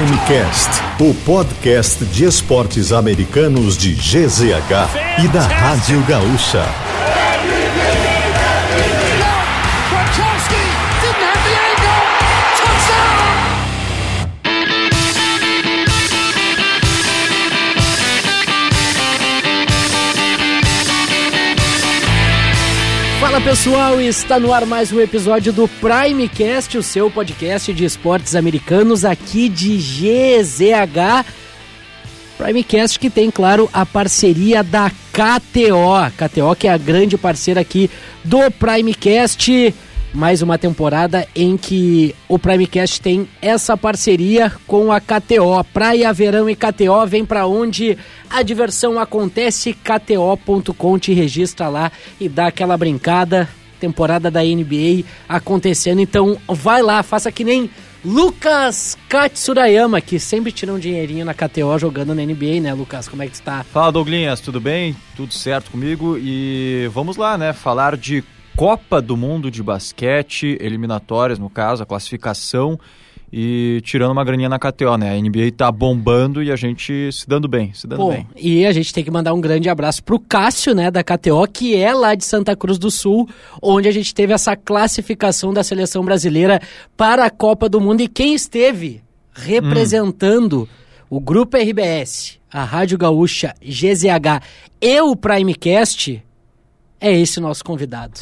Primecast, o podcast de esportes americanos de GZH e da Rádio Gaúcha. Fala pessoal, está no ar mais um episódio do Primecast, o seu podcast de esportes americanos aqui de GZH. Primecast que tem, claro, a parceria da KTO. KTO que é a grande parceira aqui do Primecast mais uma temporada em que o Primecast tem essa parceria com a KTO. Praia, verão e KTO vem para onde a diversão acontece. KTO.com te registra lá e dá aquela brincada. Temporada da NBA acontecendo, então vai lá, faça que nem Lucas Katsurayama, que sempre tira um dinheirinho na KTO jogando na NBA, né, Lucas? Como é que está? Fala, Douglinhas, tudo bem? Tudo certo comigo? E vamos lá, né, falar de Copa do Mundo de Basquete, eliminatórias no caso, a classificação e tirando uma graninha na KTO, né? A NBA tá bombando e a gente se dando bem, se dando Pô, bem. E a gente tem que mandar um grande abraço pro Cássio, né, da KTO, que é lá de Santa Cruz do Sul, onde a gente teve essa classificação da seleção brasileira para a Copa do Mundo e quem esteve representando hum. o grupo RBS, a Rádio Gaúcha, GZH e o Primecast é esse nosso convidado.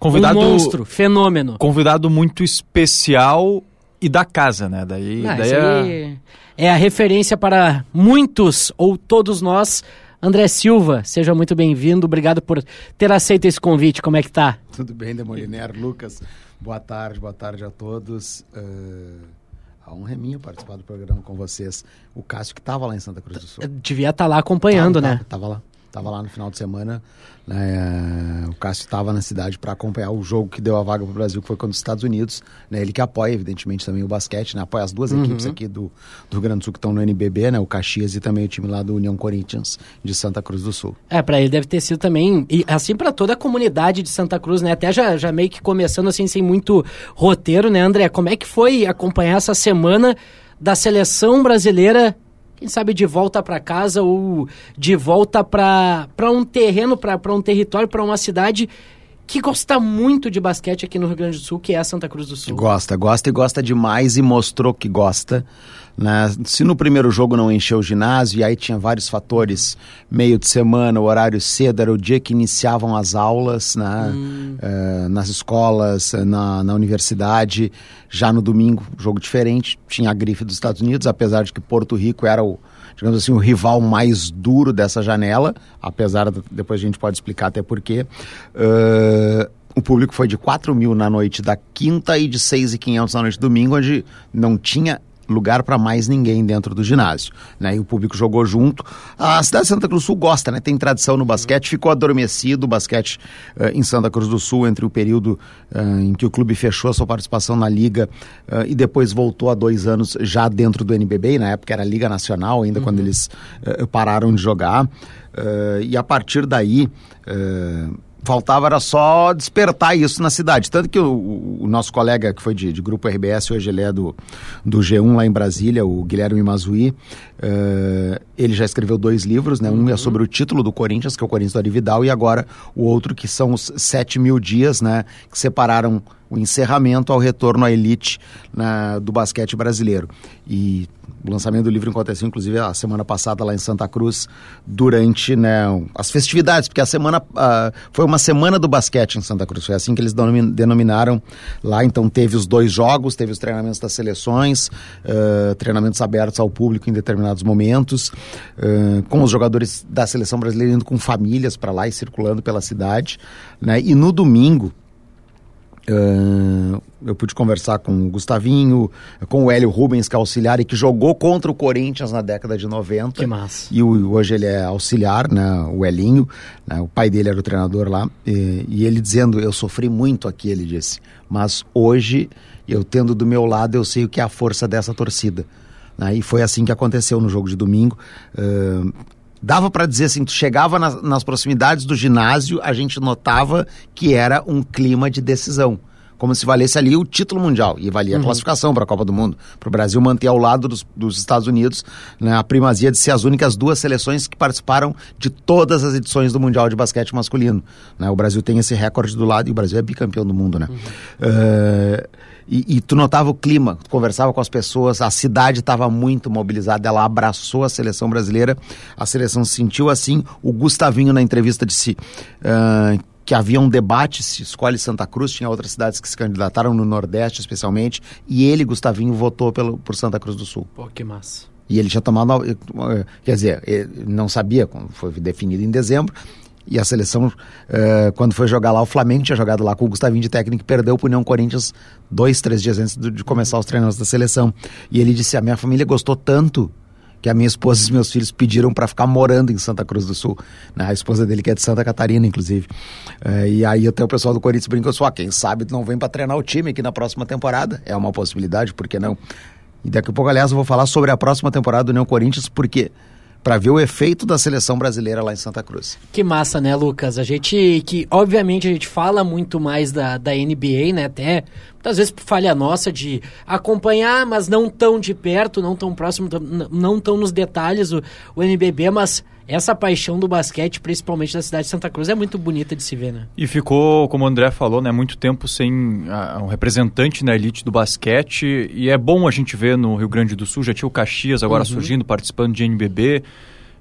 Convidado, um monstro, fenômeno. Convidado muito especial e da casa, né? Daí, ah, daí é... é a referência para muitos ou todos nós. André Silva, seja muito bem-vindo. Obrigado por ter aceito esse convite. Como é que tá? Tudo bem, Demoliner. Lucas, boa tarde, boa tarde a todos. Uh, a honra é minha participar do programa com vocês. O Cássio que estava lá em Santa Cruz do Sul. Devia estar tá lá acompanhando, tava, né? Tava, tava lá. Estava lá no final de semana. Né, o Cássio estava na cidade para acompanhar o jogo que deu a vaga para o Brasil, que foi contra os Estados Unidos. Né, ele que apoia, evidentemente, também o basquete, né, apoia as duas uhum. equipes aqui do, do Rio Grande do Sul que estão no NBB, né, o Caxias e também o time lá do União Corinthians de Santa Cruz do Sul. É, para ele deve ter sido também, e assim para toda a comunidade de Santa Cruz, né, até já, já meio que começando assim, sem muito roteiro, né, André? Como é que foi acompanhar essa semana da seleção brasileira quem sabe de volta para casa ou de volta para um terreno, para um território, para uma cidade que gosta muito de basquete aqui no Rio Grande do Sul, que é a Santa Cruz do Sul. Gosta, gosta e gosta demais e mostrou que gosta. Né? Se no primeiro jogo não encheu o ginásio, e aí tinha vários fatores, meio de semana, o horário cedo, era o dia que iniciavam as aulas né? Hum. Uh, nas escolas, na, na universidade. Já no domingo, jogo diferente, tinha a grife dos Estados Unidos, apesar de que Porto Rico era o, digamos assim, o rival mais duro dessa janela, apesar, de, depois a gente pode explicar até porquê. Uh, o público foi de 4 mil na noite da quinta e de 6.500 na noite do domingo, onde não tinha lugar para mais ninguém dentro do ginásio. Né? E o público jogou junto. A cidade de Santa Cruz do Sul gosta, né? tem tradição no basquete, ficou adormecido o basquete uh, em Santa Cruz do Sul entre o período uh, em que o clube fechou a sua participação na Liga uh, e depois voltou há dois anos já dentro do NBB, na época era Liga Nacional, ainda uhum. quando eles pararam de jogar. e a partir daí faltava era só despertar isso na cidade. Tanto que o, o nosso colega que foi de, de, grupo RBS, hoje ele é do, do G1 lá em Brasília, o Guilherme Mazui, uh, ele já escreveu dois livros, né? Um é uhum. sobre o título do Corinthians, que é o Corinthians do Arividal, e agora o outro que são os sete mil dias, né? Que separaram o encerramento ao retorno à elite né, do basquete brasileiro. E o lançamento do livro aconteceu, inclusive, a semana passada lá em Santa Cruz, durante né, as festividades, porque a semana uh, foi uma semana do basquete em Santa Cruz, foi assim que eles denominaram lá. Então, teve os dois jogos, teve os treinamentos das seleções, uh, treinamentos abertos ao público em determinados momentos, uh, com os jogadores da seleção brasileira indo com famílias para lá e circulando pela cidade. Né? E no domingo, Uh, eu pude conversar com o Gustavinho, com o Hélio Rubens, que é auxiliar e que jogou contra o Corinthians na década de 90. Que massa. E o, hoje ele é auxiliar, né, o Elinho, né, o pai dele era o treinador lá. E, e, ele dizendo: Eu sofri muito aqui, ele disse, mas hoje, eu tendo do meu lado, eu sei o que é a força dessa torcida. Né, e foi assim que aconteceu no jogo de domingo. Uh, dava para dizer assim, tu chegava nas, nas proximidades do ginásio, a gente notava que era um clima de decisão como se valesse ali o título mundial e valia a classificação para a Copa do Mundo. Para o Brasil manter ao lado dos, dos Estados Unidos né, a primazia de ser as únicas duas seleções que participaram de todas as edições do Mundial de Basquete Masculino. Né? O Brasil tem esse recorde do lado e o Brasil é bicampeão do mundo, né? Uh, e, e, tu notava o clima, tu conversava com as pessoas, a cidade estava muito mobilizada, ela abraçou a seleção brasileira, a seleção se sentiu assim. O Gustavinho, na entrevista, disse uh, que havia um debate se escolhe Santa Cruz, tinha outras cidades que se candidataram no Nordeste especialmente, e ele, Gustavinho, votou pelo, por Santa Cruz do Sul. Pô, que massa. E ele já tomado, quer dizer, não sabia, foi definido em dezembro, e a seleção, uh, quando foi jogar lá, o Flamengo tinha jogado lá com o Gustavinho de técnico perdeu o União Corinthians dois, três dias antes de começar os treinos da seleção. E ele disse: A minha família gostou tanto que a minha esposa e meus filhos pediram para ficar morando em Santa Cruz do Sul. Né? A esposa dele que é de Santa Catarina, inclusive. Uh, e aí até o pessoal do Corinthians brincou só, quem sabe não vem para treinar o time aqui na próxima temporada. É uma possibilidade, por que não? E daqui a pouco, aliás, eu vou falar sobre a próxima temporada do União Corinthians, porque para ver o efeito da seleção brasileira lá em Santa Cruz. Que massa, né, Lucas? A gente que obviamente a gente fala muito mais da, da NBA, né? Até muitas vezes por falha nossa de acompanhar, mas não tão de perto, não tão próximo, não tão nos detalhes o, o NBB, mas essa paixão do basquete, principalmente da cidade de Santa Cruz, é muito bonita de se ver, né? E ficou, como o André falou, né, muito tempo sem uh, um representante na elite do basquete. E é bom a gente ver no Rio Grande do Sul, já tinha o Caxias agora uhum. surgindo, participando de NBB.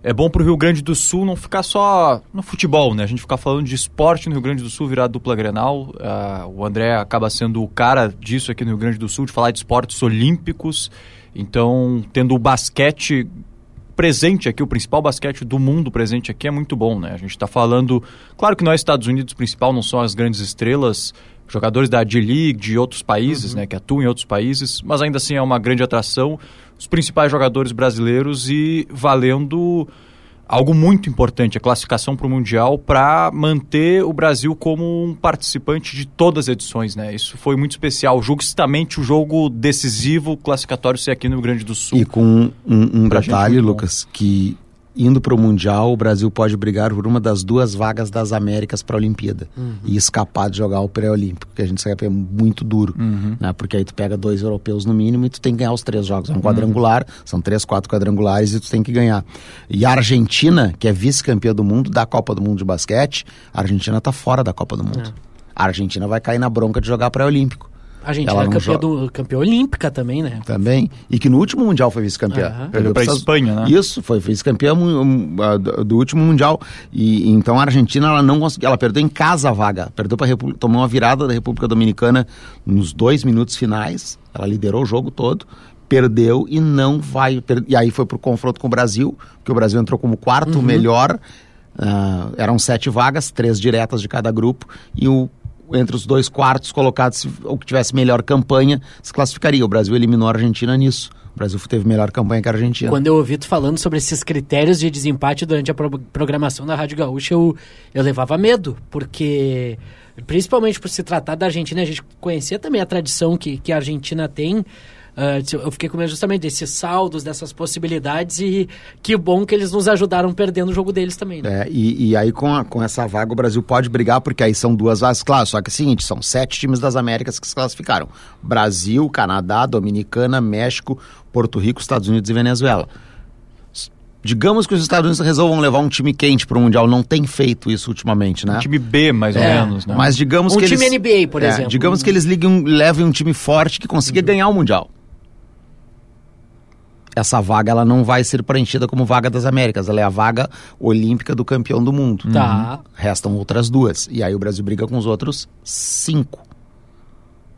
É bom para o Rio Grande do Sul não ficar só no futebol, né? A gente ficar falando de esporte no Rio Grande do Sul, virar dupla Grenal. Uh, o André acaba sendo o cara disso aqui no Rio Grande do Sul, de falar de esportes olímpicos. Então, tendo o basquete presente aqui, o principal basquete do mundo presente aqui é muito bom, né? A gente está falando, claro que nós Estados Unidos, principal não são as grandes estrelas, jogadores da D-League, de outros países, uhum. né, que atuam em outros países, mas ainda assim é uma grande atração. Os principais jogadores brasileiros e valendo algo muito importante, a classificação para o Mundial, para manter o Brasil como um participante de todas as edições. Né? Isso foi muito especial. Justamente o jogo decisivo, classificatório, ser aqui no Rio Grande do Sul. E com um, um detalhe, Lucas, que indo para o Mundial, o Brasil pode brigar por uma das duas vagas das Américas para a Olimpíada uhum. e escapar de jogar o pré-olímpico, que a gente sabe que é muito duro, uhum. né? Porque aí tu pega dois europeus no mínimo e tu tem que ganhar os três jogos. É um uhum. quadrangular, são três, quatro quadrangulares e tu tem que ganhar. E a Argentina, que é vice-campeã do mundo da Copa do Mundo de basquete, a Argentina está fora da Copa do Mundo. É. A Argentina vai cair na bronca de jogar pré-olímpico. A gente é campeã, do, campeã olímpica também, né? Também. E que no último Mundial foi vice-campeã. Uhum. Perdeu para a Espanha, né? Isso, foi vice-campeã do último Mundial. E então a Argentina ela não conseguiu, ela perdeu em casa a vaga. Perdeu para tomou uma virada da República Dominicana nos dois minutos finais. Ela liderou o jogo todo perdeu e não vai. Per... E aí foi pro confronto com o Brasil, que o Brasil entrou como quarto uhum. melhor. Uh, eram sete vagas, três diretas de cada grupo, e o entre os dois quartos colocados, o que tivesse melhor campanha, se classificaria. O Brasil eliminou a Argentina nisso. O Brasil teve melhor campanha que a Argentina. Quando eu ouvi tu falando sobre esses critérios de desempate durante a pro programação da Rádio Gaúcha, eu, eu levava medo, porque principalmente por se tratar da Argentina, a gente conhecia também a tradição que, que a Argentina tem Uh, eu fiquei com medo justamente desses saldos, dessas possibilidades e que bom que eles nos ajudaram perdendo o jogo deles também. Né? É, e, e, aí com, a, com essa vaga o Brasil pode brigar, porque aí são duas vagas, claro, só que é o seguinte, são sete times das Américas que se classificaram. Brasil, Canadá, Dominicana, México, Porto Rico, Estados Unidos e Venezuela. Digamos que os Estados Unidos resolvam levar um time quente para o Mundial, não tem feito isso ultimamente, né? Um time B, mais ou é, menos, né? Mas digamos um que time eles, NBA, por é, exemplo. Digamos que eles liguem, levem um time forte que consiga uhum. ganhar o Mundial essa vaga ela não vai ser preenchida como vaga das Américas, ela é a vaga olímpica do campeão do mundo. Tá. Uhum. Restam outras duas. E aí o Brasil briga com os outros cinco.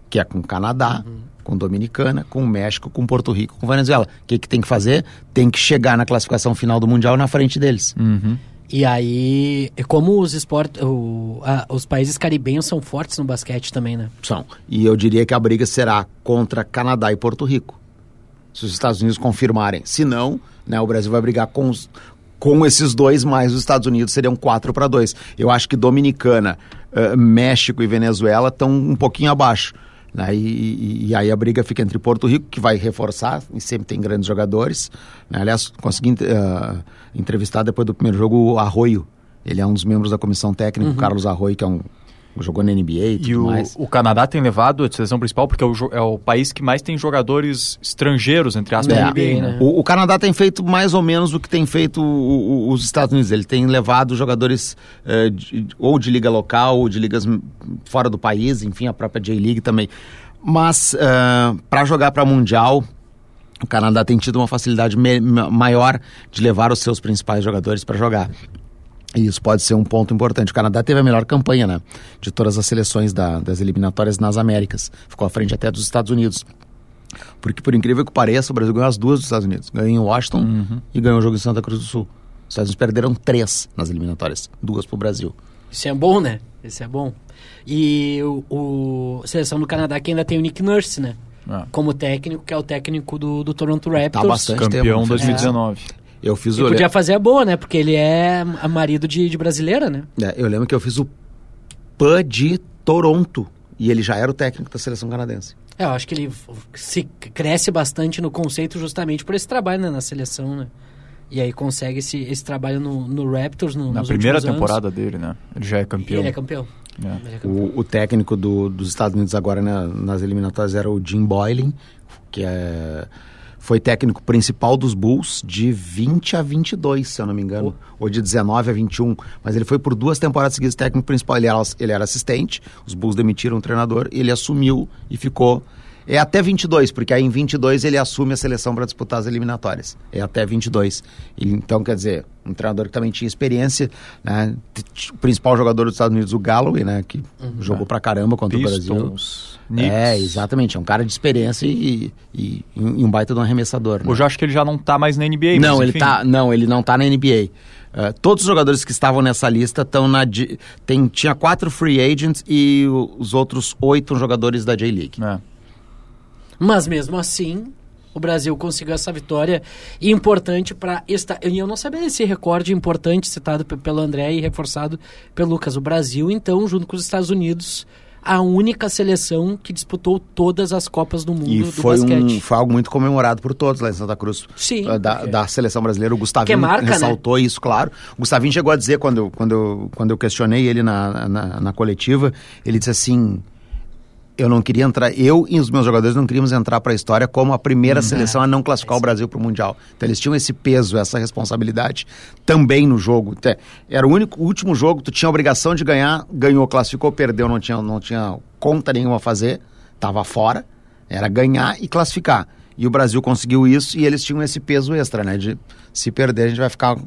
Que é com o Canadá, uhum. com Dominicana, com o México, com Porto Rico, com Venezuela. O que, que tem que fazer? Tem que chegar na classificação final do Mundial na frente deles. Uhum. E aí, como os esportes, os países caribenhos são fortes no basquete também, né? São. E eu diria que a briga será contra Canadá e Porto Rico se os Estados Unidos confirmarem. Se não, né, o Brasil vai brigar com, os, com esses dois, mais os Estados Unidos seriam 4 para 2. Eu acho que Dominicana, uh, México e Venezuela estão um pouquinho abaixo. Né? E, e, e, aí a briga fica entre Porto Rico, que vai reforçar, e sempre tem grandes jogadores. Né? Aliás, consegui uh, entrevistar depois do primeiro jogo o Arroio. Ele é um dos membros da comissão técnica, uhum. o Carlos Arroio, que é um jogou na NBA e tudo E o, mais. o Canadá tem levado a seleção principal porque é o, é o país que mais tem jogadores estrangeiros, entre aspas, É, na NBA, né? O, o Canadá tem feito mais ou menos o que tem feito o- os Estados Unidos. Ele tem levado jogadores eh, de- ou de liga local ou de ligas fora do país, enfim, a própria J-League também. Mas para jogar para Mundial, o Canadá tem tido uma facilidade maior de levar os seus principais jogadores para jogar. E isso pode ser um ponto importante. O Canadá teve a melhor campanha né, de todas as seleções da- das eliminatórias nas Américas. Ficou à frente até dos Estados Unidos. Porque, por incrível que pareça, o Brasil ganhou as duas dos Estados Unidos. Ganhou em Washington e ganhou o jogo em Santa Cruz do Sul. Os Estados Unidos perderam três nas eliminatórias. Duas pro Brasil. Isso é bom, né? Isso é bom. E o, o- a seleção do Canadá que ainda tem o Nick Nurse, né? É. Como técnico, que é o técnico do, do Toronto Raptors. Tá bastante Campeão tempo. 2019. Eu fiz Ele o... podia fazer a boa, né? Porque ele é a marido de, de brasileira, né? É, eu lembro que eu fiz o PAN de Toronto. E ele já era o técnico da seleção canadense. É, eu acho que ele se cresce bastante no conceito justamente por esse trabalho né, na seleção, né? E aí consegue esse, esse trabalho no, no Raptors no, Na nos primeira últimos anos. temporada dele, né? Ele já é E campeão. ele é campeão. É. Ele é campeão. O, o técnico do- dos Estados Unidos agora na- nas eliminatórias era o Jim Boylan, que é, foi técnico principal dos Bulls de 20 a 22, se eu não me engano. Ou de 19 a 21. Mas ele foi por duas temporadas seguidas técnico principal. Ele era, ele era assistente, os Bulls demitiram o treinador, ele assumiu e ficou... É até 22, porque aí em 22 ele assume a seleção para disputar as eliminatórias. É até 22. Ele, então, quer dizer, um treinador que também tinha experiência, né? O principal jogador dos Estados Unidos, o Galloway, né? Que jogou pra caramba contra o Brasil. Knicks. É, exatamente. É um cara de experiência e, e, e um baita de um arremessador. Né? Hoje eu acho que ele já não tá mais na NBA. Não, mas ele tá, não, ele não tá na NBA. Uh, todos os jogadores que estavam nessa lista estão na. Tem, tinha quatro free agents e o- os outros oito jogadores da J-League. É. Mas mesmo assim, o Brasil conseguiu essa vitória importante para esta. E eu não sabia esse recorde importante citado pe- pelo André e reforçado pelo Lucas. O Brasil, então, junto com os Estados Unidos, a única seleção que disputou todas as Copas do Mundo E do foi, basquete. um, foi algo muito comemorado por todos lá em Santa Cruz. Sim, Uh, Da, porque- da seleção brasileira. O Gustavinho é marca, né? ressaltou isso, claro. O Gustavinho chegou a dizer, quando, eu- quando, quando eu questionei ele na, na, na coletiva, ele disse assim. Eu não queria entrar, eu e os meus jogadores não queríamos entrar para a história como a primeira Uhum. seleção a não classificar o Brasil para o Mundial. Então eles tinham esse peso, essa responsabilidade também no jogo. Até- Era o único o último jogo, tu tinha a obrigação de ganhar, ganhou, classificou, perdeu, não tinha, não tinha conta nenhuma a fazer, estava fora. Era ganhar e classificar. E o Brasil conseguiu isso e eles tinham esse peso extra, né? De se perder, a gente vai ficar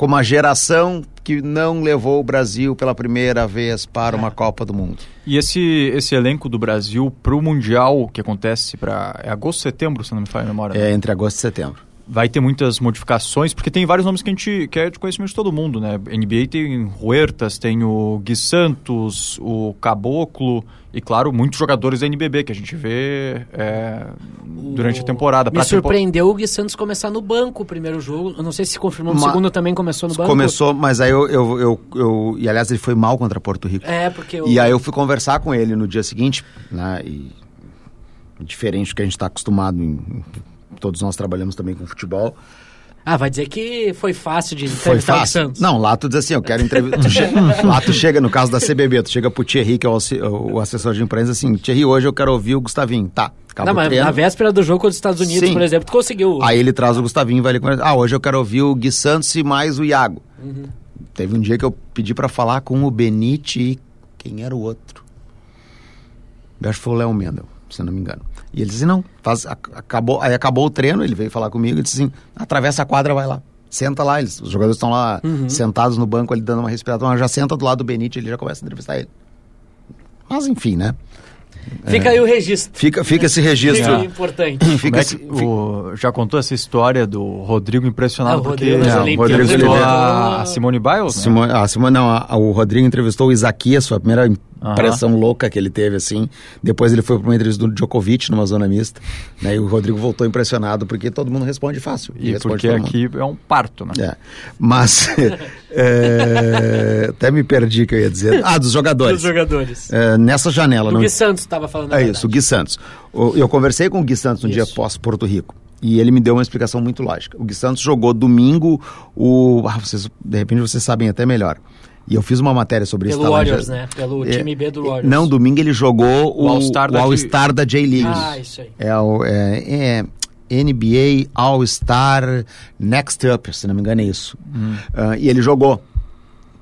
com uma geração que não levou o Brasil pela primeira vez para uma Copa do Mundo. E esse, esse elenco do Brasil pro Mundial, que acontece para é agosto, setembro, se não me falha a memória. né? É entre agosto e setembro. Vai ter muitas modificações, porque tem vários nomes que a gente que é de conhecimento de todo mundo, né? NBA tem Huertas, tem o Gui Santos, o Caboclo e, claro, muitos jogadores da NBB que a gente vê é, durante a temporada. Me Pra tempo- surpreendeu o Gui Santos começar no banco o primeiro jogo. Eu não sei se confirmou no Ma- segundo também começou no banco. Começou, mas aí eu, eu, eu, eu- E aliás, ele foi mal contra Porto Rico. É, porque o... E aí eu fui conversar com ele no dia seguinte, né? E diferente do que a gente está acostumado em. Todos nós trabalhamos também com futebol. Ah, vai dizer que foi fácil de Foi o fácil. Santos. Não, lá tu diz assim, eu quero entrevistar. lá tu chega, no caso da CBB, tu chega pro Thierry, que é o, o assessor de imprensa, assim, Thierry, hoje eu quero ouvir o Gustavinho. Tá, acaba Não, o mas na véspera do jogo contra os Estados Unidos, Sim. por exemplo, tu conseguiu. Aí ele traz o Gustavinho e vai ali conversar. Ah, hoje eu quero ouvir o Gui Santos e mais o Iago. Uhum. Teve um dia que eu pedi pra falar com o Benite e quem era o outro? Acho que foi o Léo Mendel, se eu não me engano. E ele disse, não, faz, ac- acabou, aí acabou o treino, ele veio falar comigo e disse assim, atravessa a quadra, vai lá. Senta lá, eles, os jogadores estão lá Uhum. sentados no banco ali dando uma respirada, mas já senta do lado do Benite, ele já começa a entrevistar ele. Mas enfim, né? Fica aí o registro. Fica, fica esse registro. Fica importante. Fica é esse, o- já contou essa história do Rodrigo impressionado Ah, o porque Rodrigo Não. Rodrigo Ele entrevistou levou- a, a Simone Biles, né? Simone, ah, Simone, não, a- a- o Rodrigo entrevistou o Isaquias, foi a primeira Aham. impressão louca que ele teve, assim. Depois ele foi para uma entrevista do Djokovic numa zona mista, né? E o Rodrigo voltou impressionado, porque todo mundo responde fácil. E responde porque aqui é um parto, né? É. Mas, é, até me perdi que eu ia dizer. Ah, dos jogadores. Dos jogadores. É, nessa janela. O não- Gui Santos estava falando. é verdade. isso, o Gui Santos. Eu conversei com o Gui Santos no Isso. dia pós Porto Rico. E ele me deu uma explicação muito lógica. O Gui Santos jogou domingo o. ah, vocês, de repente vocês sabem até melhor. E eu fiz uma matéria sobre Pelo isso. em Warriors, né? Pelo É, time B do Warriors. Não, domingo ele jogou o, O All-Star da J-League. Ah, isso aí. É o é, é NBA All-Star Next Up, se não me engano é isso. Ah, e ele jogou.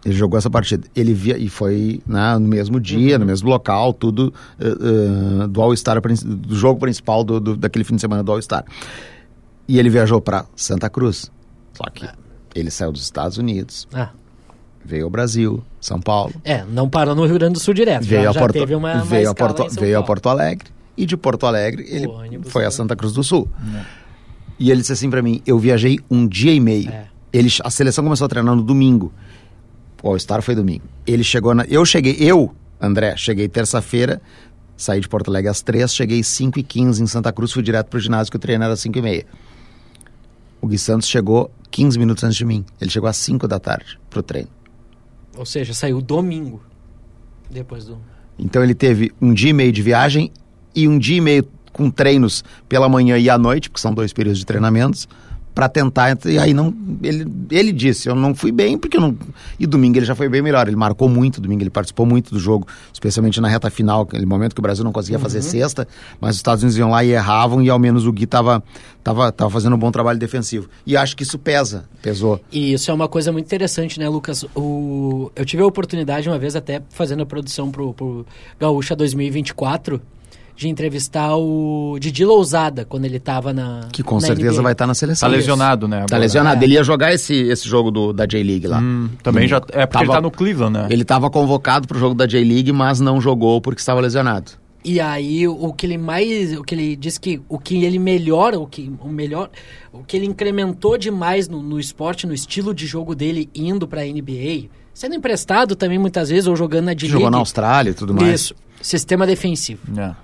Ele jogou essa partida. Ele via e foi né, no mesmo dia, no mesmo local, tudo eh, eh, do All-Star, do jogo principal do, do- daquele fim de semana do All-Star. E ele viajou para Santa Cruz. Só que ele saiu dos Estados Unidos, Ah, veio ao Brasil, São Paulo, é, não parou no Rio Grande do Sul direto. veio, já, a já Porto, teve uma, uma veio, a Porto, em São veio a. Porto Alegre e de Porto Alegre ele foi a Santa Cruz do Sul. E ele disse assim pra mim: eu viajei um dia e meio. É. Ele, a seleção começou a treinar no domingo. O All-Star foi domingo. Ele chegou na. Eu cheguei, eu, André, cheguei terça-feira, saí de Porto Alegre às três, cheguei 5 e 15 em Santa Cruz, fui direto pro ginásio que o treino era 5 e meia. O Gui Santos chegou 15 minutos antes de mim. Ele chegou às 5 da tarde pro treino. Ou seja, saiu domingo. Depois do. Então ele teve um dia e meio de viagem e um dia e meio com treinos pela manhã e à noite, porque são dois períodos de treinamentos, para tentar. E aí não. Ele, ele disse, eu não fui bem, porque eu não. E domingo ele já foi bem melhor. Ele marcou muito domingo, ele participou muito do jogo, especialmente na reta final, aquele momento que o Brasil não conseguia fazer sexta, mas os Estados Unidos iam lá e erravam, e ao menos o Gui tava, tava, tava fazendo um bom trabalho defensivo. E acho que isso pesa, pesou. E isso é uma coisa muito interessante, né, Lucas? O... Eu tive a oportunidade uma vez, até fazendo a produção pro, pro Gaúcha 2024, de entrevistar o Didi Lousada, quando ele tava na. Que com na certeza NBA. vai estar na Tá seleção. lesionado, né? Tá lesionado. É. Ele ia jogar esse, esse jogo do, da J-League lá. Hum, também já. É porque ele Tava- tá no Cleveland, né? Ele estava convocado para o jogo da J-League, mas não jogou porque estava lesionado. E aí o, que ele mais, o que ele diz que o que ele melhora, o que o melhor, o que ele incrementou demais no, no esporte, no estilo de jogo dele indo para NBA, sendo emprestado também muitas vezes ou jogando na D-League. Jogou na Austrália e tudo mais. Isso, sistema defensivo. É.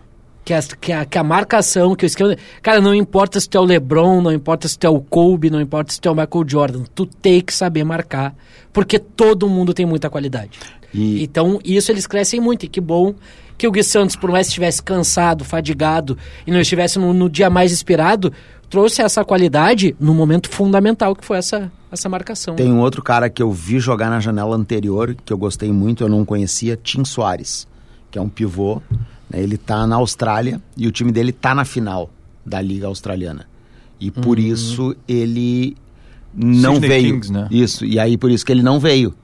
Que a, que, a, que a marcação, que o esquema. Cara, não importa se tu é o LeBron, não importa se tu é o Kobe, não importa se tu é o Michael Jordan. Tu tem que saber marcar. Porque todo mundo tem muita qualidade. E- Então, isso eles crescem muito. E que bom que o Gui Santos, por mais que estivesse cansado, fadigado e não estivesse no, no dia mais inspirado, trouxe essa qualidade no momento fundamental que foi essa, essa marcação. Tem um outro cara que eu vi jogar na janela anterior, que eu gostei muito, eu não conhecia, Tim Soares, que é um pivô. Né? Ele tá na Austrália e o time dele tá na final da Liga Australiana. E por isso ele não Sydney veio. Kings, né? Isso, e aí por isso que ele não veio.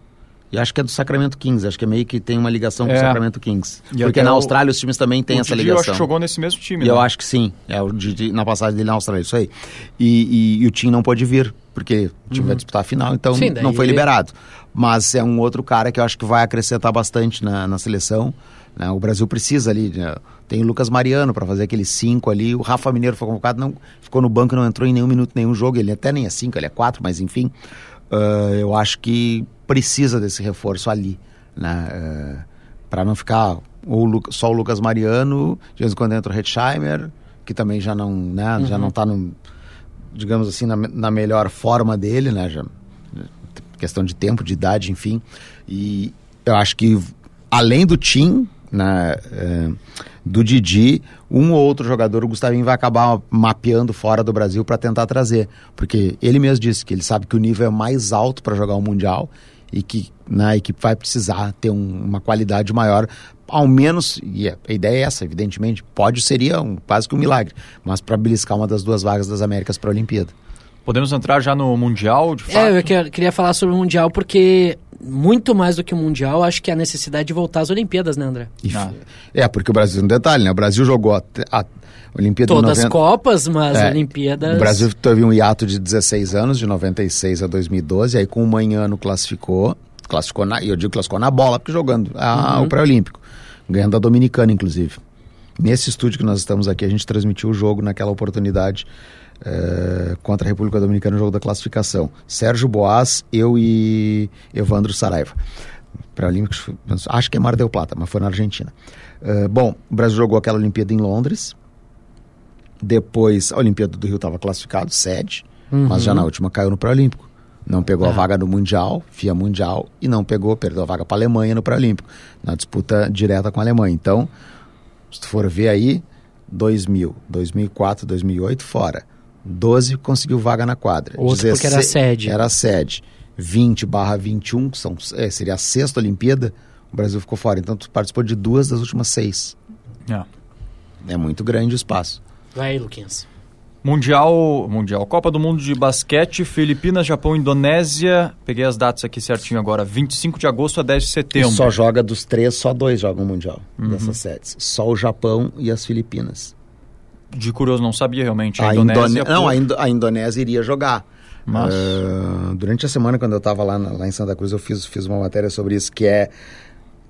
E acho que é do Sacramento Kings, acho que é meio que tem uma ligação com o É. Sacramento Kings. E Porque na o- Austrália os times também têm o essa Didi, ligação. eu acho que jogou nesse mesmo time. E eu né? acho que sim, é o Didi na passagem dele na Austrália, isso aí. E, e- e o Tim não pôde vir, porque o time vai disputar a final, então Sim, daí não foi liberado. Mas é um outro cara que eu acho que vai acrescentar bastante na, na seleção. Né? O Brasil precisa ali. né? Tem o Lucas Mariano para fazer aqueles cinco ali. O Rafa Mineiro foi convocado, não, ficou no banco e não entrou em nenhum minuto, nenhum jogo. Ele até nem é cinco, ele é quatro, mas enfim. ah, eu acho que precisa desse reforço ali. Né? para não ficar o só o Lucas Mariano, de vez em quando entra o Hetzheimer, que também já não, né, já não tá no, digamos assim, na, na melhor forma dele, né, já, questão de tempo, de idade, enfim, e eu acho que além do Tim, né, eh, do Didi, um ou outro jogador, o Gustavinho vai acabar mapeando fora do Brasil para tentar trazer, porque ele mesmo disse que ele sabe que o nível é mais alto para jogar o Mundial e que né, a equipe vai precisar ter um- uma qualidade maior, ao menos, e a ideia é essa, evidentemente, pode seria um, quase que um milagre, mas para beliscar uma das duas vagas das Américas para a Olimpíada. Podemos entrar já no Mundial, de fato? É, eu que- queria falar sobre o Mundial porque, muito mais do que o Mundial, acho que é a necessidade de voltar às Olimpíadas, né, André? Ah. É, porque o Brasil, um detalhe, né? O Brasil jogou a, a Olimpíada Todas de as 90... Copas, mas É, Olimpíadas. O Brasil teve um hiato de 16 anos, de 96 a 2012, aí com um ano classificou, classificou na, e eu digo classificou na bola, porque jogando a- o pré-olímpico, ganhando a Dominicana, inclusive. Nesse estúdio que nós estamos aqui, a gente transmitiu o jogo naquela oportunidade eh, contra a República Dominicana, o jogo da classificação. Sérgio Boas, eu e Evandro Saraiva. Pré-olímpicos, acho que é Mar del Plata, mas foi na Argentina. Eh, bom, o Brasil jogou aquela Olimpíada em Londres, depois, a Olimpíada do Rio estava classificado, sede, mas já na última caiu no Pré-Olímpico. Não pegou a Ah. vaga no Mundial, FIA Mundial, e não pegou, perdeu a vaga para a Alemanha no Pré-Olímpico, na disputa direta com a Alemanha. Então, se tu for ver aí, 2000, 2004, 2008, fora. 12 conseguiu vaga na quadra. Outro porque era sede. Era sede. 20 barra 21, que são, é, seria a sexta Olimpíada, o Brasil ficou fora. Então tu participou de duas das últimas seis. É. É muito grande o espaço. Vai aí, Luquinhas. Mundial, Mundial, Copa do Mundo de Basquete, Filipinas, Japão, Indonésia. Peguei as datas aqui certinho agora. 25 de agosto a 10 de setembro. Só joga dos três, só dois jogam o Mundial dessas setes. Só o Japão e as Filipinas. De curioso, não sabia realmente. A, A Indonésia. Indone- Não, por- a, Indo- a Indonésia iria jogar. Mas- Ah, durante a semana, quando eu estava lá, na- lá em Santa Cruz, eu fiz, fiz uma matéria sobre isso, que é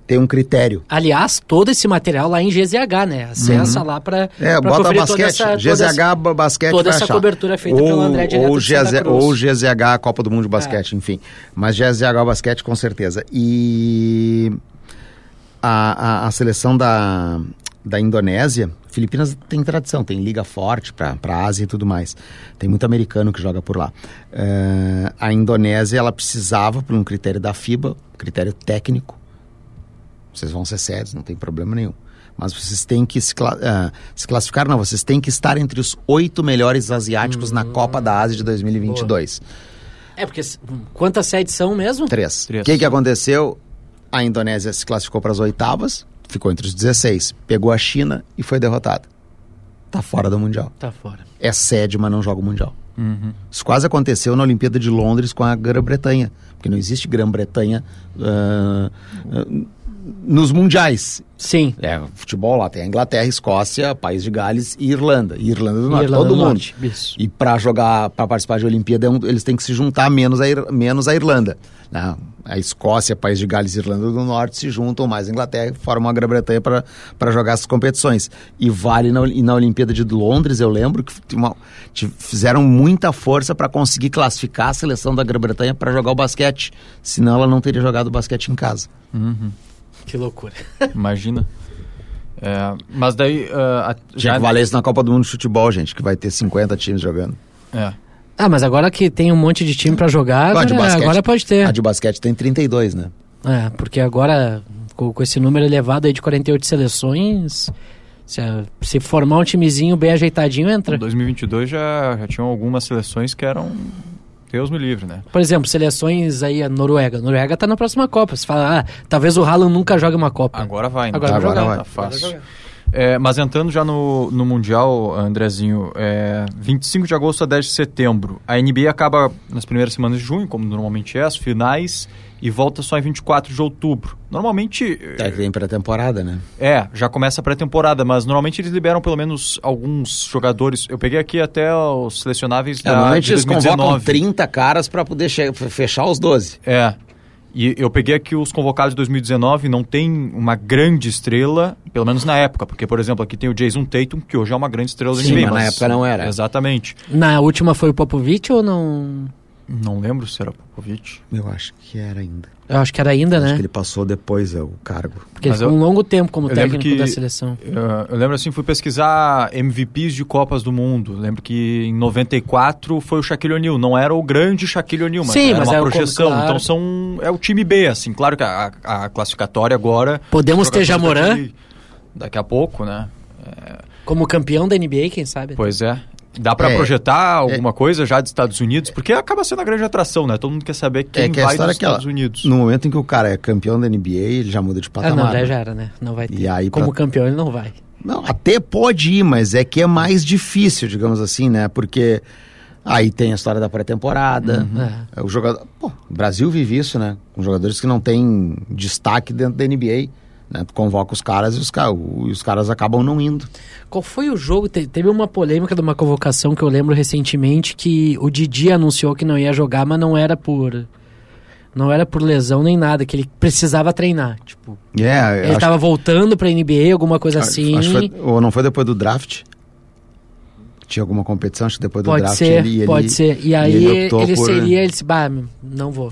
tem um critério. Aliás, todo esse material lá em GZH, né? Acessa lá pra, É, pra bota basquete, toda essa, toda GZH ba- basquete toda essa achar. cobertura feita ou, pelo André direto ou, GZ. É. ou GZH Copa do Mundo de Basquete, enfim. Mas GZH Basquete com certeza. E a, a, a seleção da, da Indonésia, Filipinas tem tradição, tem liga forte para a Ásia e tudo mais. Tem muito americano que joga por lá. Eh, a Indonésia, ela precisava, por um critério da FIBA, critério técnico, vocês vão ser sérios, não tem problema nenhum. Mas vocês têm que se, cla- ah, se classificar, não, vocês têm que estar entre os oito melhores asiáticos na Copa da Ásia de 2022. É, porque quantas sedes são mesmo? Três. O que, que aconteceu? A Indonésia se classificou para as oitavas, ficou entre os 16, pegou a China e foi derrotada. Tá fora do Mundial. Tá fora. É sede, mas não joga o Mundial. Uhum. Isso quase aconteceu na Olimpíada de Londres com a Grã-Bretanha, porque não existe Grã-Bretanha ah, ah, nos mundiais. Sim. É, futebol lá tem a Inglaterra, Escócia, País de Gales e Irlanda. E Irlanda do Norte, Irlanda todo do mundo. Norte, isso. E para jogar, para participar de Olimpíada, é um- eles têm que se juntar menos a, Ir- menos a Irlanda. né? A Escócia, País de Gales e Irlanda do Norte se juntam mais a Inglaterra e formam a Grã-Bretanha para jogar essas competições. E vale na, e na Olimpíada de Londres, eu lembro que uma- fizeram muita força para conseguir classificar a seleção da Grã-Bretanha para jogar o basquete. Senão ela não teria jogado basquete em casa. Que loucura. Imagina. É, mas daí. ah, a- Tinha que valer isso na Copa do Mundo de Futebol, gente, que vai ter 50 times jogando. É. Ah, mas agora que tem um monte de time pra jogar, Ah, agora, basquete. agora pode ter. A de basquete tem 32, né? É, porque agora, com, com esse número elevado aí de 48 seleções, se, se formar um timezinho bem ajeitadinho, Em entra. 2022 já, já tinham algumas seleções que eram. Deus me livre, né? Por exemplo, seleções aí, a Noruega. A Noruega tá na próxima Copa. Você fala, ah, talvez o Haaland nunca jogue uma Copa. Agora vai, né? Agora vai Agora jogar. vai. Tá fácil. É, mas entrando já no, no Mundial, Andrezinho, é, 25 de agosto a 10 de setembro. A NBA acaba nas primeiras semanas de junho, como normalmente é, as finais, e volta só em 24 de outubro. Normalmente. É que tem pré-temporada, né? É, já começa a pré-temporada, mas normalmente eles liberam pelo menos alguns jogadores. Eu peguei aqui até os selecionáveis É, da, normalmente de eles convocam 2019. 30 caras pra poder fechar os 12. É. E eu peguei aqui os convocados de 2019, não tem uma grande estrela, pelo menos na época, porque, por exemplo, aqui tem o Jason Tatum, que hoje é uma grande estrela do Sim, NBA. mas na época não era. Exatamente. Na última foi o Popovich ou não? Não lembro se era Popovich. Eu acho que era ainda. Eu acho que era ainda, Acho né? que ele passou depois é, o cargo. Porque ele Mas ficou eu- um longo tempo como eu técnico que- da seleção. Eu, eu lembro assim, fui pesquisar MVPs de Copas do Mundo. Lembro que em 94 foi o Shaquille O'Neal. Não era o grande Shaquille O'Neal, mas Sim, era mas uma é projeção. claro. Então são, é o time B, assim. Claro que a, a- classificatória agora... Podemos ter Jamoran daqui- Daqui a pouco, né? como campeão da NBA, quem sabe? Pois é. Dá pra É, projetar alguma coisa já dos Estados Unidos? Porque acaba sendo a grande atração, né? Todo mundo quer saber quem é que a vai história dos é ela- Estados Unidos. no momento em que o cara é campeão da NBA, ele já muda de Ah, patamar. não, daí né? já era, né? Não vai ter. E aí, como pra- campeão ele não vai. Não, até pode ir, mas é que é mais difícil, digamos assim, né? Porque aí tem a história da pré-temporada. É. O jogador, pô, o Brasil vive isso, né? Com jogadores que não têm destaque dentro da NBA, né? Tu convoca os caras e os, ca- os caras acabam não indo. Qual foi o jogo? Te- teve uma polêmica de uma convocação que eu lembro recentemente que o Didi anunciou que não ia jogar, mas não era por não era por lesão nem nada, que ele precisava treinar, tipo, É, ele tava voltando pra NBA, alguma coisa assim. Acho foi- ou não foi depois do draft? Tinha alguma competição, acho que depois do Pode draft ser, ele, ele- pode ser. E aí ele ele, por- seria, ele disse, bah, não vou.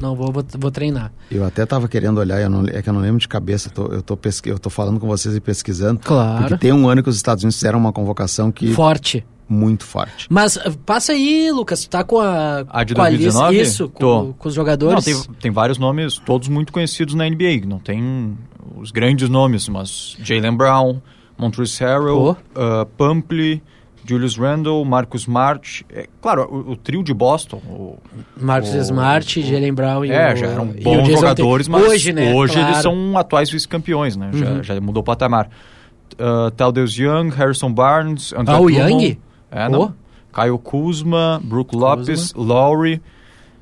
Não vou, vou, vou treinar. Eu até tava querendo olhar, eu não- é que eu não lembro de cabeça, tô- eu, tô pesqui, eu tô falando com vocês e pesquisando. Claro. Porque tem um ano que os Estados Unidos fizeram uma convocação que Forte. muito forte. Mas uh, passa aí, Lucas, tu tá com a, A de com a lista, 2019? isso, com, com os Não, jogadores. tem, tem vários nomes, todos muito conhecidos na NBA. Não tem os grandes nomes, mas Jalen Brown, Montrezl Harrell, Oh. uh, Pumpley, Julius Randle, Marcus Smart. É, claro, o, o, trio de Boston. O, Marcus o, Smart, Jalen Brown e É, já eram bons jogadores, mas hoje, né, hoje claro. eles são atuais vice-campeões, né? Uhum. Já, já, mudou o patamar. Uh, Taldeus Young, Harrison Barnes, Ah, o Young? É, não. Caio Kuzma, Brook Lopes, Lowry,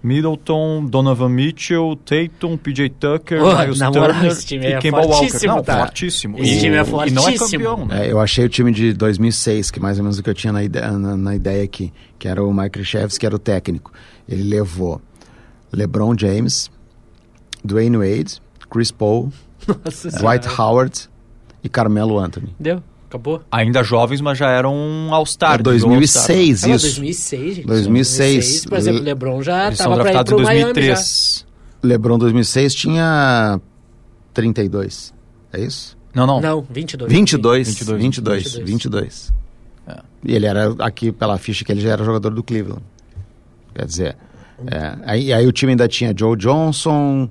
Middleton, Donovan Mitchell, Tatum, PJ Tucker, oh, Miles Turner esse time e é Kemba Walker. Não, tá. fortíssimo. Esse e, time é fortíssimo. E não é campeão, né? É, eu achei o time de 2006, que mais ou menos o que eu tinha na ideia, na, na ideia aqui, que era o Mike Chefs, que era o técnico. Ele levou LeBron James, Dwayne Wade, Chris Paul, Nossa Dwight Howard e Carmelo Anthony. Deu. Acabou? Ainda jovens, mas já eram um All-Star. É 2006, All isso. 2006, gente. 2006. 2006. Por exemplo, o LeBron já Eles tava são pra ir pro em Miami 2003. LeBron 2006 tinha 32. É isso? Não, não. já. Não, 22. 22. 22. 22. 22. 22. É. E ele era, aqui pela ficha que ele já era jogador do Cleveland. Quer dizer, é, aí, aí o time ainda tinha Joe Johnson,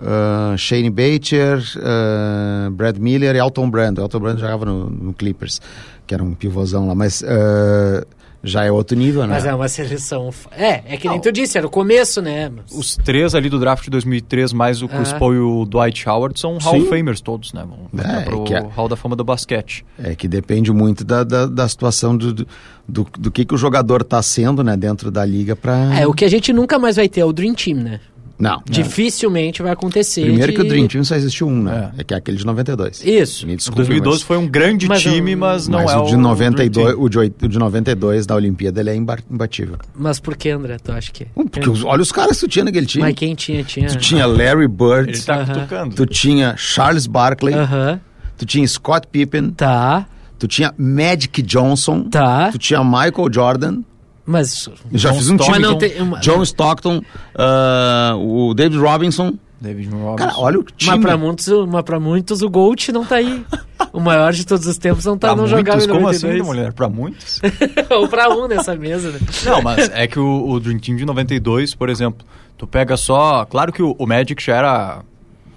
uh, Shane Bacher, uh, Brad Miller e Elton Brand. O Elton Brand jogava no, no Clippers, que era um pivôzão lá, mas uh, já é outro nível, né? Mas é uma seleção. É, é que nem tu disse, era o começo, né? Mas... Os três ali do draft de 2003, mais o Chris Ah. Paul e o Dwight Howard, são Hall Sim. of Famers todos, né? Vão É, é, pro que é- Hall da Fama do basquete. É que depende muito da, da, da situação do, do, do, do que, que o jogador está sendo né, dentro da liga para. É, o que a gente nunca mais vai ter é o Dream Team, né? Não. Dificilmente vai acontecer. Primeiro de- que o Dream Team só existiu um, né? É, que é aquele de 92. Isso. Me O desculpe, 2012 mas- foi um grande Mas time, mas não mas é o de Dream 92, Team. o de, o de 92 da Olimpíada ele é imba- imbatível. Mas por que, André? Tu acha que. Hum, Porque os- olha os caras que tu tinha naquele time. Mas quem tinha? Tinha. Tu tinha Larry Bird, Ele tá Aham. cutucando. tu tinha Charles Barkley, Aham. tu tinha Scott Pippen, Tá, tu tinha Magic Johnson, tá. tu tinha Michael Jordan. Mas. Já John fiz um Stockton. time. Mas tem. Uma... John Stockton, ah, o David Robinson. David Robinson. Cara, olha o time. Mas pra, muitos, mas pra muitos o Gold não tá aí. O maior de todos os tempos não tá pra não muitos, jogava em como 92. assim, mulher? Pra muitos? Ou pra um nessa mesa, né? Não, mas é que o, o Dream Team de 92, por exemplo, tu pega só... Claro que o, o Magic já era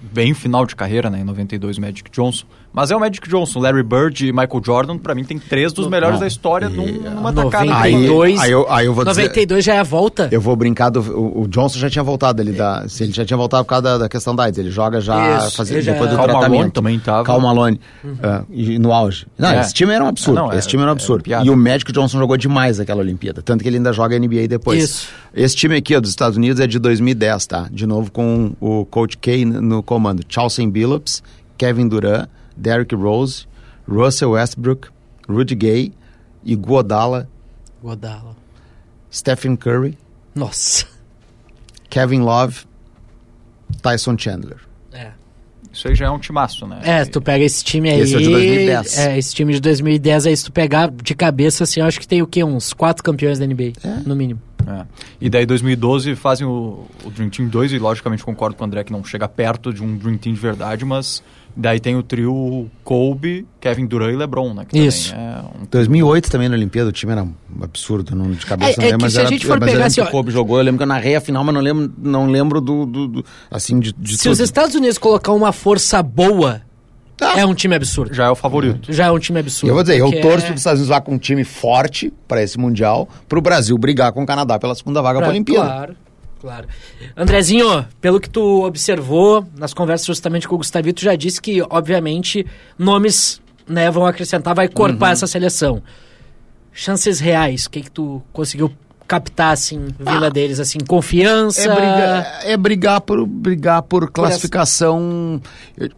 bem final de carreira, né? Em 92, o Magic Johnson. Mas é o Magic Johnson, Larry Bird e Michael Jordan, pra mim, tem três dos melhores Não, da história e- num, numa tacada. Aí, 92. aí, eu, aí eu vou dizer. 92 já é a volta? Eu vou brincar do. O, o Johnson já tinha voltado ele da. Se ele já tinha voltado por causa da, da questão da AIDS. Ele joga já Isso, fazia- ele já- depois do Karl Malone tratamento. também tava. Karl Malone. ah, e no auge. Não, É. esse time era um absurdo. Não, é- esse time era um é absurdo. e o Magic Johnson jogou demais aquela Olimpíada. Tanto que ele ainda joga NBA depois. Isso. Esse time aqui, ó, dos Estados Unidos, é de 2010, tá? De novo com o Coach K no, no comando. Chauncey Billups, Kevin Durant, Derrick Rose, Russell Westbrook, Rudy Gay, Iguodala, Godala. Stephen Curry, Nossa. Kevin Love, Tyson Chandler. É. Isso aí já é um timaço, né? É, tu pega esse time aí. Esse é de 2010. É, esse time de 2010 aí, se tu pegar de cabeça, assim, eu acho que tem o quê? Uns quatro campeões da NBA, no mínimo. É. E daí 2012 fazem o, o Dream Team 2 e logicamente concordo com o André que não chega perto de um Dream Team de verdade, mas daí tem o trio Kobe, Kevin Durant e LeBron, né? Que Isso. também é um 2008 também na Olimpíada, o time era um absurdo, não, de cabeça É- não é lembro, mas se a era, gente for pegar lembro assim, o Kobe jogou, eu lembro que eu narrei a final, mas não lembro, não lembro do, do- do- assim, de, de Se os. Estados Unidos colocar uma força boa, Tá. é um time absurdo. já é o favorito. Já é um time absurdo. Eu vou dizer, eu torço é- para os Estados Unidos lá com um time forte para esse Mundial, para o Brasil brigar com o Canadá pela segunda vaga para Pra- a Olimpíada. Claro, claro. Andrezinho, pelo que tu observou nas conversas justamente com o Gustavito, já disse que, obviamente, nomes né, vão acrescentar, vai corpar Uhum. essa seleção. Chances reais, o que, que tu conseguiu captar, assim, vindo deles, assim, confiança? É brigar, é brigar por brigar por classificação.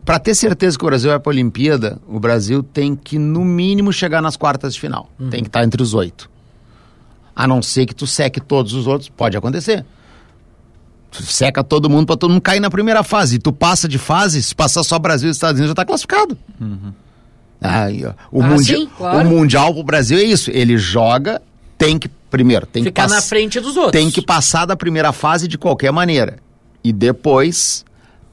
Para ter certeza que o Brasil vai para a Olimpíada, o Brasil tem que no mínimo chegar nas quartas de final. Tem que estar entre os oito. A não ser que tu seque todos os outros, pode acontecer. Seca todo mundo para todo mundo cair na primeira fase. E tu passa de fase, se passar só Brasil e Estados Unidos já está classificado. Aí, ó, o, Ah, mundi- sim, claro. o mundial pro Brasil é isso. Ele joga, tem que primeiro tem Ficar que na frente dos outros. tem que passar da primeira fase de qualquer maneira. E depois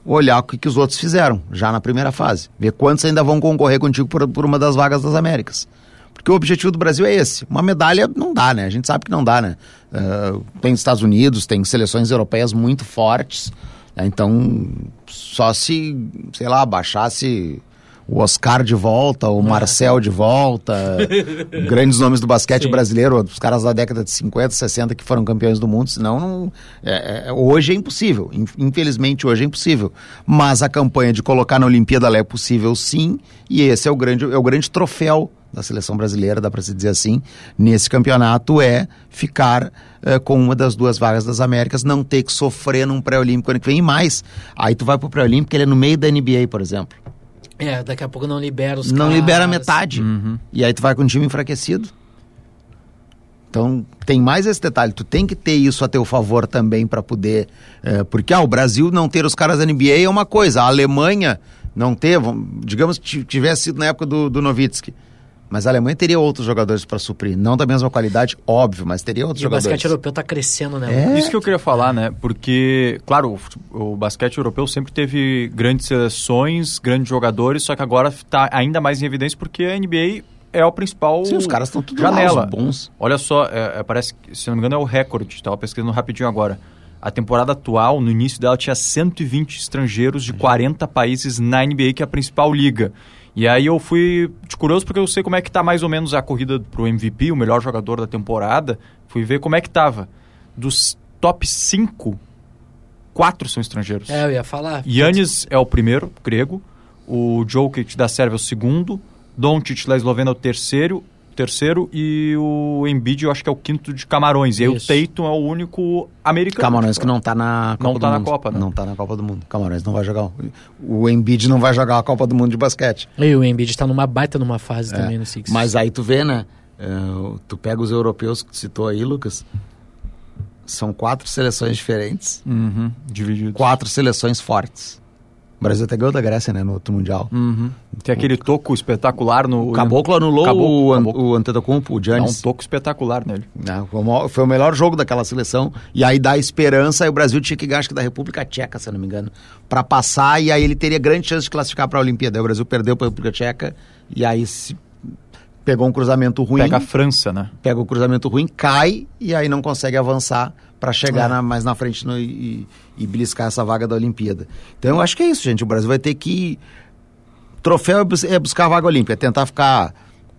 olhar o que, que os outros fizeram, já na primeira fase. Ver quantos ainda vão concorrer contigo por, por uma das vagas das Américas. Porque o objetivo do Brasil é esse. Uma medalha não dá, né? A gente sabe que não dá, né? Ah, tem Estados Unidos, tem seleções europeias muito fortes. né? Então, só se, sei lá, baixasse o Oscar de volta, o Marcel de volta, grandes nomes do basquete Sim. brasileiro, os caras da década de 50, 60 que foram campeões do mundo, senão não, é, é, hoje é impossível, In- infelizmente hoje é impossível, mas a campanha de colocar na Olimpíada é possível sim, e esse é o grande, é o grande troféu da seleção brasileira, dá para se dizer assim, nesse campeonato é ficar eh, com uma das duas vagas das Américas, não ter que sofrer num pré-olímpico ano que vem e mais. Aí tu vai pro pré-olímpico, ele é no meio da NBA, por exemplo. É, daqui a pouco não libera os Não caras. libera metade. Uhum. E aí tu vai com um time enfraquecido. Então tem mais esse detalhe. Tu tem que ter isso a teu favor também para poder. eh, porque ah, o Brasil não ter os caras da NBA é uma coisa. A Alemanha não ter, digamos que ti- tivesse sido na época do, do Nowitzki. Mas a Alemanha teria outros jogadores para suprir. Não da mesma qualidade, óbvio, mas teria outros E o jogadores. basquete europeu tá crescendo, né? É. Isso que eu queria falar, né? Porque, claro, o, o basquete europeu sempre teve grandes seleções, grandes jogadores, só que agora está ainda mais em evidência porque a NBA é o principal Sim, os caras estão tudo lá, janela. os bons. Olha só, é, é, parece que, se não me engano, é o recorde. Estava pesquisando rapidinho agora. A temporada atual, no início dela, tinha 120 estrangeiros de 40 países na NBA, que é a principal liga. E aí eu fui de curioso porque eu sei como é que tá mais ou menos a corrida pro MVP, o melhor jogador da temporada. Fui ver como é que tava. Dos top 5, quatro são estrangeiros. É, eu ia falar. Yannis é o primeiro, grego. O Jokic da Sérvia é o segundo. Doncic da Eslovênia é o terceiro, terceiro e o Embiid eu acho que é o quinto de Camarões. E aí Isso. o Tatum é o único americano. Camarões que não tá na Copa Não do tá na Mundo. Copa, né? Não tá na Copa do Mundo. Camarões não vai jogar. O Embiid não vai jogar a Copa do Mundo de basquete. E o Embiid tá numa baita numa fase também no Six. É. Mas aí tu vê, né? é, tu pega os europeus que tu citou aí, Lucas. São quatro seleções diferentes, Uhum, dividido. quatro seleções fortes. O Brasil até ganhou da Grécia, né? No outro Mundial. Uhum. Tem aquele toco espetacular no. O Caboclo anulou Caboclo, o, Caboclo. o Antetokounmpo, o Dá um Giannis. toco espetacular nele. Né, foi, o melhor jogo daquela seleção. E aí dá esperança. E o Brasil tinha que ganhar, acho que da República Tcheca, se eu não me engano, para passar. E aí ele teria grande chance de classificar para a Olimpíada. Aí o Brasil perdeu para a República Tcheca. E aí se pegou um cruzamento ruim. Pega a França, né? pega o cruzamento ruim, cai e aí não consegue avançar para chegar É. na- mais na frente no- e, e beliscar essa vaga da Olimpíada. Então eu acho que é isso, gente. O Brasil vai ter que. Troféu é é buscar a vaga olímpica, é tentar ficar.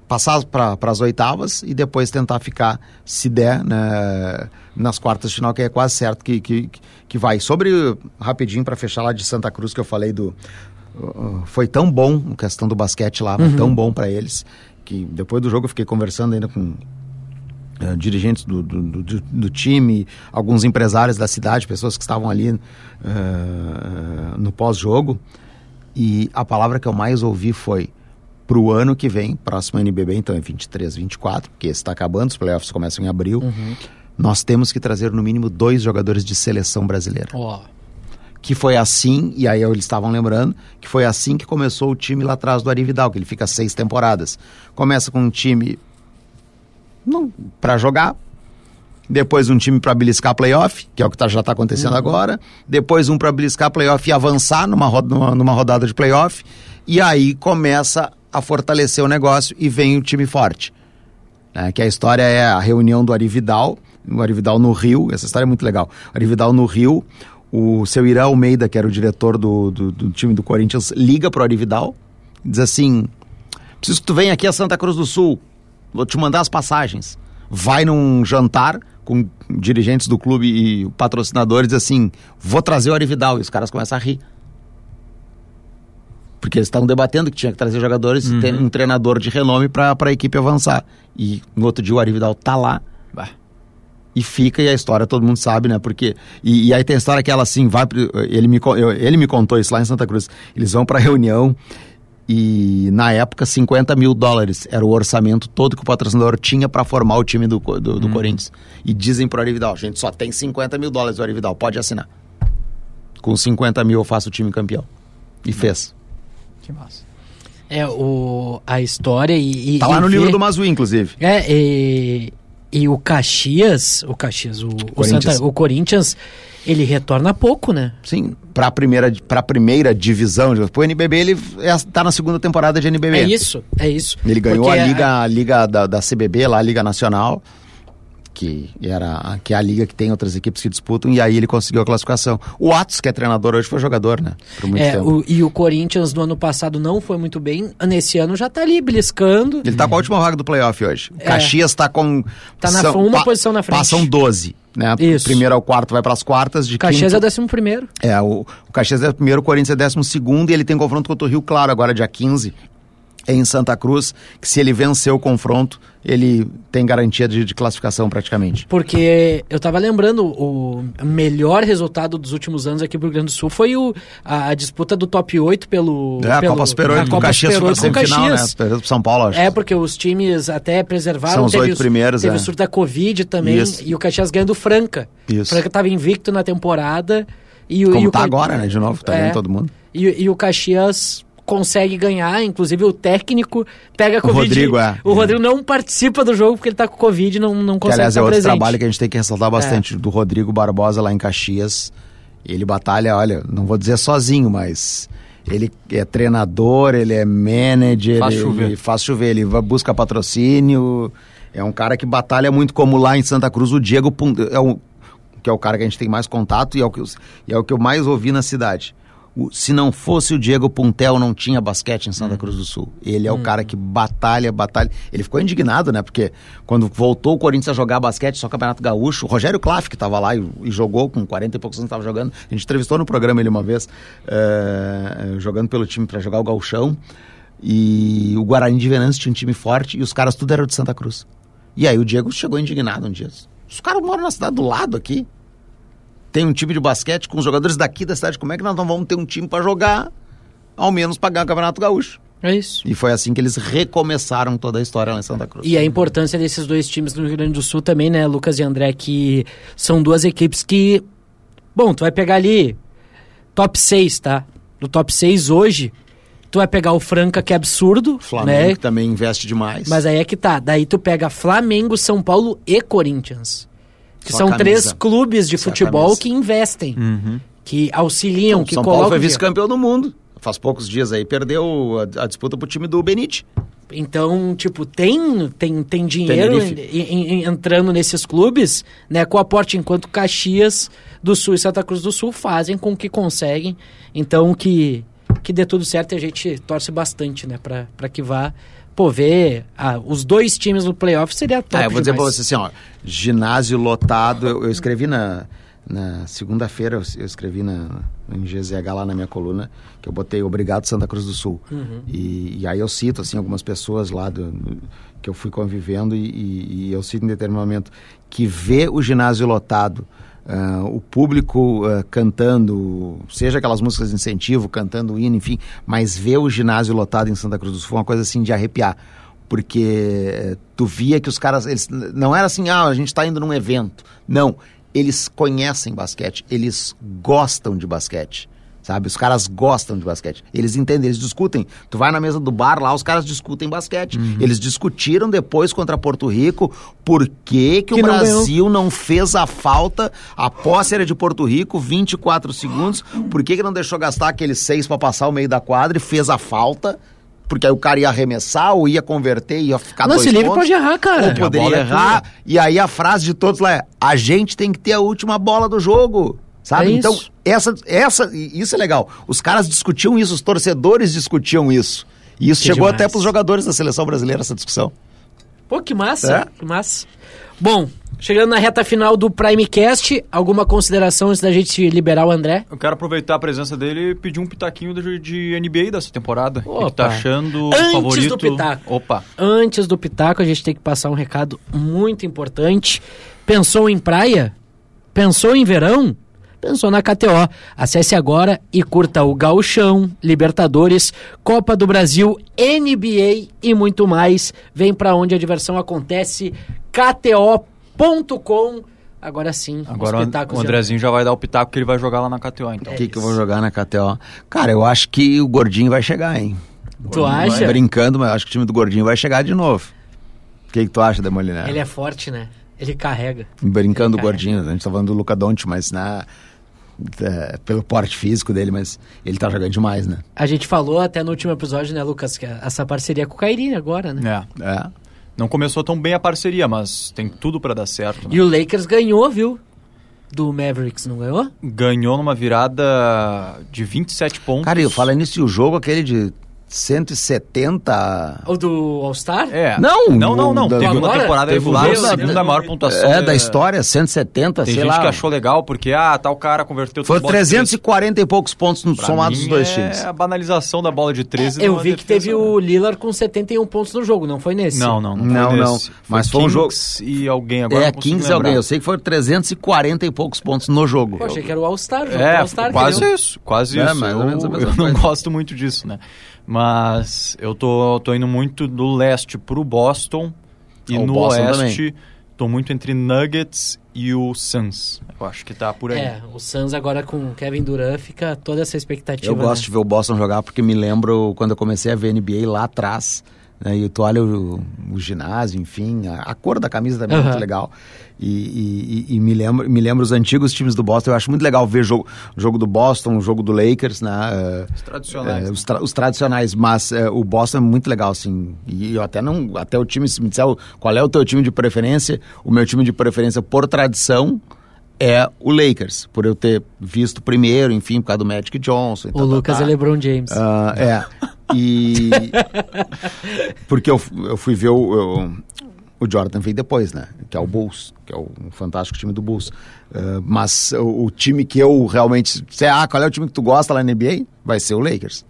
Passar para as oitavas e depois tentar ficar, se der, né, nas quartas de final, que é quase certo que, que, que vai. Sobre, rapidinho, para fechar lá de Santa Cruz, que eu falei do. foi tão bom a questão do basquete lá, foi tão bom para eles, que depois do jogo eu fiquei conversando ainda com eh, dirigentes do, do, do- do time, alguns empresários da cidade, pessoas que estavam ali eh, no pós-jogo. E a palavra que eu mais ouvi foi para o ano que vem, próximo NBB, então é 23, 24, porque está acabando, os playoffs começam em abril. Nós temos que trazer no mínimo dois jogadores de seleção brasileira. Ó, Que foi assim, e aí eles estavam lembrando, que foi assim que começou o time lá atrás do Ari Vidal, que ele fica seis temporadas. Começa com um time para jogar, depois um time para beliscar playoff, que é o que tá, já está acontecendo agora, depois um para beliscar playoff e avançar numa, numa, numa rodada de playoff, e aí começa a fortalecer o negócio e vem o time forte. né? Que a história é a reunião do Ari Vidal, o Ari Vidal no Rio, essa história é muito legal. O Ari Vidal no Rio, o seu Irã Almeida, que era o diretor do, do, do time do Corinthians, liga pro Ari Vidal, diz assim: preciso que tu venha aqui a Santa Cruz do Sul, vou te mandar as passagens. Vai num jantar com dirigentes do clube e patrocinadores, assim: vou trazer o Ari Vidal. E os caras começam a rir. Porque eles estavam debatendo que tinha que trazer jogadores e ter um treinador de renome para a equipe avançar. E no outro dia o Ari Vidal tá lá Bah. e fica e a história todo mundo sabe, né? Porque e, e aí tem a história que ela assim vai ele me eu- ele me contou isso lá em Santa Cruz. Eles vão para reunião e na época 50 mil dólares era o orçamento todo que o patrocinador tinha para formar o time do, do, do Corinthians. E dizem pro Ari Vidal, gente só tem 50 mil dólares o Ari Vidal, pode assinar. Com 50 mil eu faço o time campeão. E fez. Que massa. é o, a história e. e Tá lá e no ver- livro do Mazui, inclusive. É, e, e o Caxias, o Caxias, o, o, Corinthians. Santa, o Corinthians, ele retorna pouco, né? Sim, para a primeira, pra primeira divisão. Pro NBB, ele é, tá na segunda temporada de NBB. É isso, é isso. Ele ganhou Porque a liga, a liga da, da CBB, lá, a Liga Nacional. que era que é a liga que tem outras equipes que disputam, e aí ele conseguiu a classificação. O Atos, que é treinador hoje, foi jogador, né? Por muito é, tempo. O, e o Corinthians no ano passado não foi muito bem, nesse ano já tá ali beliscando. Ele tá com a última vaga do playoff hoje. O é. Caxias tá com. Tá na são, uma pa, posição na frente. Passam 12. Né? Isso. Primeiro ao quarto vai para as quartas. De Caxias quinto. é o décimo primeiro. É, o, o Caxias é o primeiro, o Corinthians é décimo segundo e ele tem confronto contra o Rio Claro agora, dia 15 em Santa Cruz, que se ele vencer o confronto, ele tem garantia de, de classificação praticamente. Porque eu estava lembrando, o melhor resultado dos últimos anos aqui no Rio Grande do Sul foi o, a, a disputa do top 8 pelo... É, a pelo, Copa Super 8, com o Caxias Super semifinal, né? São Paulo, acho. É, porque os times até preservaram... São os oito primeiros, Teve é. o surto da Covid também, Isso. e o Caxias ganhando Franca. Isso. Franca estava invicto na temporada. E, Como e tá o, agora, né? De novo, tá é, todo mundo. E, e o Caxias consegue ganhar, inclusive o técnico pega a Covid. O Rodrigo, é. O Rodrigo não participa do jogo porque ele tá com Covid e não, não consegue que, aliás, é outro presente. trabalho que a gente tem que ressaltar bastante, é. do Rodrigo Barbosa lá em Caxias. Ele batalha, olha, não vou dizer sozinho, mas ele é treinador, ele é manager, faz ele, chover. ele faz chover, ele busca patrocínio. É um cara que batalha muito, como lá em Santa Cruz, o Diego é o, que é o cara que a gente tem mais contato e é o que, e é o que eu mais ouvi na cidade o, se não fosse o Diego Puntel, não tinha basquete em Santa uhum. Cruz do Sul. Ele é o uhum. cara que batalha, batalha. Ele ficou indignado, né? Porque quando voltou o Corinthians a jogar basquete, só Campeonato Gaúcho, o Rogério Klaff, que estava lá e, e, jogou com 40 e poucos anos, estava jogando. A gente entrevistou no programa ele uma vez, é, jogando pelo time para jogar o Gauchão. E o Guarani de Venâncio tinha um time forte e os caras tudo eram de Santa Cruz. E aí o Diego chegou indignado um dia. Os caras moram na cidade do lado aqui tem um time de basquete com os jogadores daqui da cidade, como é que nós não vamos ter um time para jogar, ao menos para ganhar o Campeonato Gaúcho? É isso. E foi assim que eles recomeçaram toda a história lá em Santa Cruz. E a importância desses dois times no Rio Grande do Sul também, né, Lucas e André, que são duas equipes que. Bom, tu vai pegar ali top 6, tá? Do top 6 hoje, tu vai pegar o Franca, que é absurdo. Flamengo, né? que também investe demais. Mas aí é que tá. Daí tu pega Flamengo, São Paulo e Corinthians. Que Só são três clubes de Só futebol que investem, uhum. que auxiliam, então, que São colocam... Paulo foi vice-campeão do mundo. Faz poucos dias aí, perdeu a, a disputa pro time do Benite. Então, tipo, tem, tem, tem dinheiro em, em, entrando nesses clubes, né? Com aporte, enquanto Caxias do Sul e Santa Cruz do Sul fazem com que conseguem. Então, que, que dê tudo certo e a gente torce bastante, né? Para que vá pô, ver ah, os dois times no playoff seria top. É, eu vou dizer pra você assim, ó, ginásio lotado, eu, eu escrevi na, na segunda-feira, eu, eu, escrevi na, em GZH lá na minha coluna, que eu botei Obrigado Santa Cruz do Sul. Uhum. E, e, aí eu cito, assim, algumas pessoas lá do, do, que eu fui convivendo e, e, e eu cito em determinado momento que vê o ginásio lotado, Uh, o público uh, cantando, seja aquelas músicas de incentivo, cantando hino, enfim, mas ver o ginásio lotado em Santa Cruz do Sul foi uma coisa assim de arrepiar. Porque uh, tu via que os caras, eles, não era assim, ah, a gente está indo num evento. Não, eles conhecem basquete, eles gostam de basquete sabe? Os caras gostam de basquete. Eles entendem, eles discutem. Tu vai na mesa do bar lá, os caras discutem basquete. Uhum. Eles discutiram depois contra Porto Rico por que, que, que o não Brasil ganhou. não fez a falta. A posse era de Porto Rico, 24 segundos. Por que, que não deixou gastar aqueles seis para passar o meio da quadra e fez a falta? porque aí o cara ia arremessar ou ia converter, ia ficar Não, dois livre pode errar, cara. Ou poderia errar. É e aí a frase de todos lá é: a gente tem que ter a última bola do jogo. Sabe? É então, essa, essa, isso é legal. Os caras discutiam isso, os torcedores discutiam isso. E isso que chegou demais. até para os jogadores da seleção brasileira, essa discussão. Pô, que massa, é? que massa. Bom, chegando na reta final do Primecast, alguma consideração antes da gente liberar o André? Eu quero aproveitar a presença dele e pedir um pitaquinho de, de NBA dessa temporada. O que tá achando Antes favorito? do pitaco. Opa. Antes do pitaco, a gente tem que passar um recado muito importante. Pensou em praia? Pensou em verão? Pensou na KTO. Acesse agora e curta o Gauchão, Libertadores, Copa do Brasil, NBA e muito mais. Vem para onde a diversão acontece, kto.com. Agora sim, Agora o Andrezinho já vai dar o pitaco que ele vai jogar lá na KTO, então. O que, que eu vou jogar na KTO? Cara, eu acho que o Gordinho vai chegar, hein? Tu acha? Brincando, mas acho que o time do Gordinho vai chegar de novo. O que, que tu acha, Demoliner? Ele é forte, né? Ele carrega. Brincando o Gordinho, a gente tá falando do Luca Donte, mas na, é, pelo porte físico dele, mas ele tá jogando demais, né? A gente falou até no último episódio, né, Lucas, que essa parceria com o Cairine agora, né? É. é. Não começou tão bem a parceria, mas tem tudo para dar certo. Né? E o Lakers ganhou, viu? Do Mavericks, não ganhou? Ganhou numa virada de 27 pontos. Cara, eu falo nisso, e o jogo aquele de 170. O do All-Star? É. Não, não, não, não. da- Teve uma temporada Teve regular, a jogo, segunda maior pontuação. É, da história, 170, Tem sei gente lá. que achou legal porque, ah, tal cara converteu Foi tudo bola de 340 e poucos pontos no, três. Pra somados mim, os dois é times. a banalização da bola de 13. Eu numa vi que defesa, teve né? o Lillard com 71 pontos no jogo, não foi nesse? Não, não, não. Não, foi não. nesse. Mas foi um Kings e alguém agora. É, não consigo 15 lembrar. alguém. Eu sei que foram 340 e poucos pontos no jogo. Pô, achei que era o All-Star, jogo É, All-Star. que quase isso, quase É, isso. mais ou eu, menos a mesma eu não gosto muito disso, né? Mas eu tô, tô indo muito do leste pro Boston e O no Boston oeste tô muito entre Nuggets e o Suns. Eu acho que tá por aí. É, o Suns agora com o Kevin Durant fica toda essa expectativa. Eu gosto né? de ver o Boston jogar porque me lembro quando eu comecei a ver NBA lá atrás. Né, e tu olha o, o ginásio, enfim, a, a cor da camisa também é Aham. muito legal. E, e- e- e me, lembro, me lembro os antigos times do Boston. Eu acho muito legal ver jogo, o jogo do Boston, o jogo do Lakers, né? eh, Os tradicionais. É, os, tra- os tradicionais, mas é, o Boston é muito legal, assim. E eu até não. Até o time, se me disser o- qual é o teu time de preferência, o meu time de preferência por tradição é o Lakers, por eu ter visto primeiro, enfim, por causa do Magic Johnson. e O tal, tal, Lucas tal. é LeBron James. Ah, é. E. Porque eu, eu fui ver o. eu- o Jordan veio depois, né? Que é o Bulls, que é o um fantástico time do Bulls. Ah, mas o, o time que eu realmente. Sei, ah, qual é o time que tu gosta lá na NBA? Vai ser o Lakers.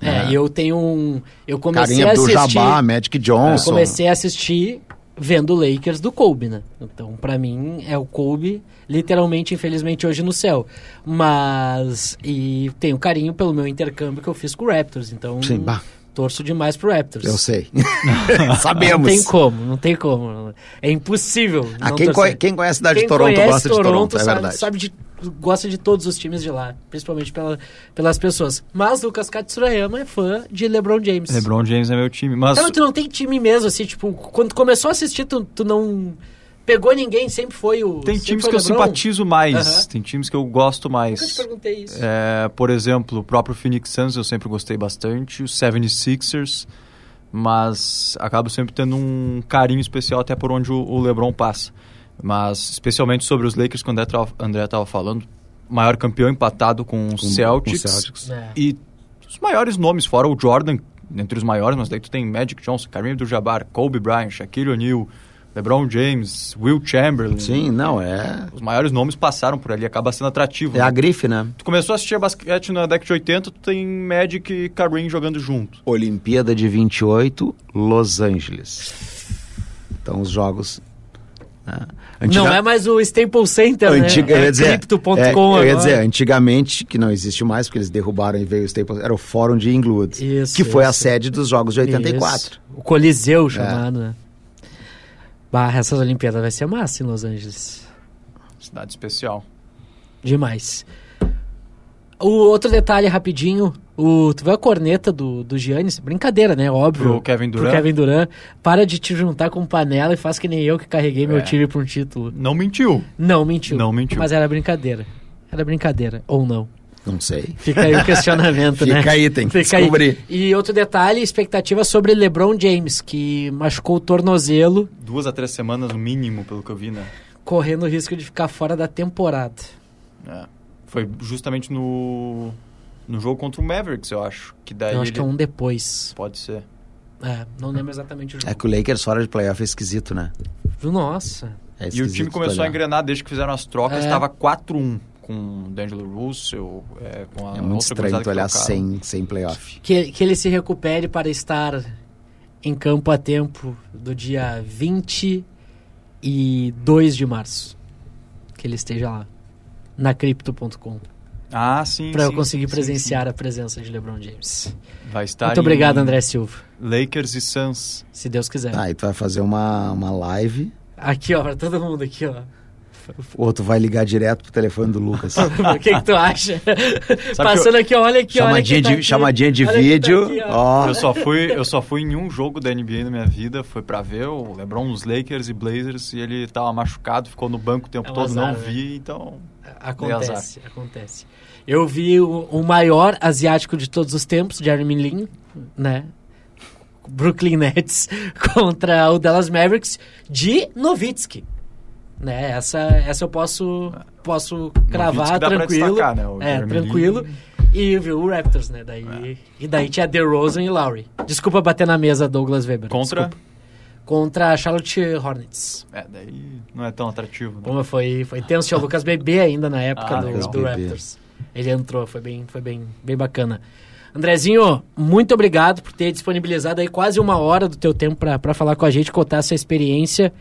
É, e eu tenho um. Eu comecei Carinha a assistir. Jabá, Magic eu Johnson. comecei a assistir vendo o Lakers do Kobe, né? Então, pra mim, é o Kobe, literalmente, infelizmente, hoje no céu. Mas. E tenho carinho pelo meu intercâmbio que eu fiz com o Raptors. Então, Sim, bah. Torço demais pro Raptors. Eu sei. Não Sabemos. tem como, não tem como. É impossível. Ah, não quem, conhe- quem conhece a cidade Quem de Toronto gosta de Toronto, é sabe, verdade. sabe de, gosta de todos os times de lá, principalmente pela, pelas pessoas. Mas Lucas Katsurayama é fã de LeBron James. LeBron James é meu time. Mas Então tu não tem time mesmo, assim, tipo, quando começou a assistir, tu, tu não pegou ninguém, sempre foi o. tem times foi que eu LeBron? simpatizo mais. Tem times que eu gosto mais. Nunca te perguntei isso. É, por exemplo, o próprio Phoenix Suns eu sempre gostei bastante, os 76ers, mas acabo sempre tendo um carinho especial até por onde o, LeBron passa. Mas especialmente sobre os Lakers, quando o André tava- André estava falando, maior campeão empatado com os Com- Celtics, com Celtics. É. e os maiores nomes, fora o Jordan, entre os maiores, mas daí tu tem Magic Johnson, Kareem Abdul-Jabbar, Kobe Bryant, Shaquille O'Neal, LeBron James, Will Chamberlain. Sim, não, é. Os maiores nomes passaram por ali, acaba sendo atrativo. É né? a grife, né? Tu começou a assistir basquete na década de 80, tu tem Magic e Kareem jogando junto. Olimpíada de 28, Los Angeles. Então os jogos. né? Antiga- Não é mais o Staples Center, Antiga, né? eu ia É dizer, Crypto.com é, eu ia dizer, antigamente, que não existe mais, porque eles derrubaram e veio o Staples, era o Fórum de Inglewood, Isso, que foi a sede dos Jogos de 84. Isso. O Coliseu chamado, né? Essas Olimpíadas vai ser massa em Los Angeles. Cidade especial. Demais. O outro detalhe rapidinho, o, tu viu a corneta do, do Giannis? Brincadeira, né? Óbvio. Pro Kevin Pro Durant. Kevin Durant. Para de te juntar com panela e faz que nem eu que carreguei meu É. time pra um título. Não mentiu. Não, mentiu. Não mentiu. Mas era brincadeira. Era brincadeira. Ou não. Não sei. Fica aí o questionamento, né? Fica aí, tem que Fica aí. descobrir. E outro detalhe, expectativa sobre LeBron James, que machucou o tornozelo, Duas a três semanas no mínimo, pelo que eu vi, né? correndo o risco de ficar fora da temporada. É. Foi justamente no, no jogo contra o Mavericks, eu acho. Que daí Eu acho que é ele- um depois. Pode ser. É, não lembro exatamente o jogo. É que o Lakers fora de playoff é esquisito, né? Nossa. É E o time começou a engrenar desde que fizeram as trocas. É. Estava 4-1 com o D'Angelo Russell, é, com a É muito outra estranho tu que olhar sem, sem playoff. Que, que ele se recupere para estar em campo a tempo do dia 22 de março. Que ele esteja lá. Na Crypto.com. Ah, sim. Para eu sim, conseguir sim, presenciar a presença de LeBron James. sim. Vai estar Muito obrigado, em André Silva. Lakers e Suns. Se Deus quiser. Tá, e tu vai fazer uma, uma live, Aqui, ó, pra todo mundo aqui, ó. Ou tu vai ligar direto pro telefone do Lucas. o que, que tu acha? que Passando aqui, ó, olha aqui, olha chamadinha, quem tá de, aqui. chamadinha de Olha tá vídeo. aqui, ó. Eu só fui, eu só fui em um jogo da NBA na minha vida, foi pra ver o LeBron nos Lakers e Blazers e ele tava machucado, ficou no banco o tempo É um todo, azar, não né? vi, então Acontece, acontece. Eu vi o, o maior asiático de todos os tempos, Jeremy Lin, né? Brooklyn Nets contra o Dallas Mavericks de Nowitzki. Né? Essa, essa eu posso, posso cravar tranquilo. destacar, né? É, Jeremy tranquilo. Lin. E viu o Raptors, né? Daí, E daí tinha DeRozan e Lowry. Desculpa bater na mesa, Douglas Weber. Contra? Desculpa. Contra a Charlotte Hornets. É, daí não é tão atrativo. Né? Foi, foi tenso, tinha o Lucas Bebê ainda na época Ah, do, do. Raptors. Ele entrou, foi bem, foi bem, bem bacana. Andrezinho, muito obrigado por ter disponibilizado aí quase uma hora do teu tempo para falar com a gente, contar essa experiência.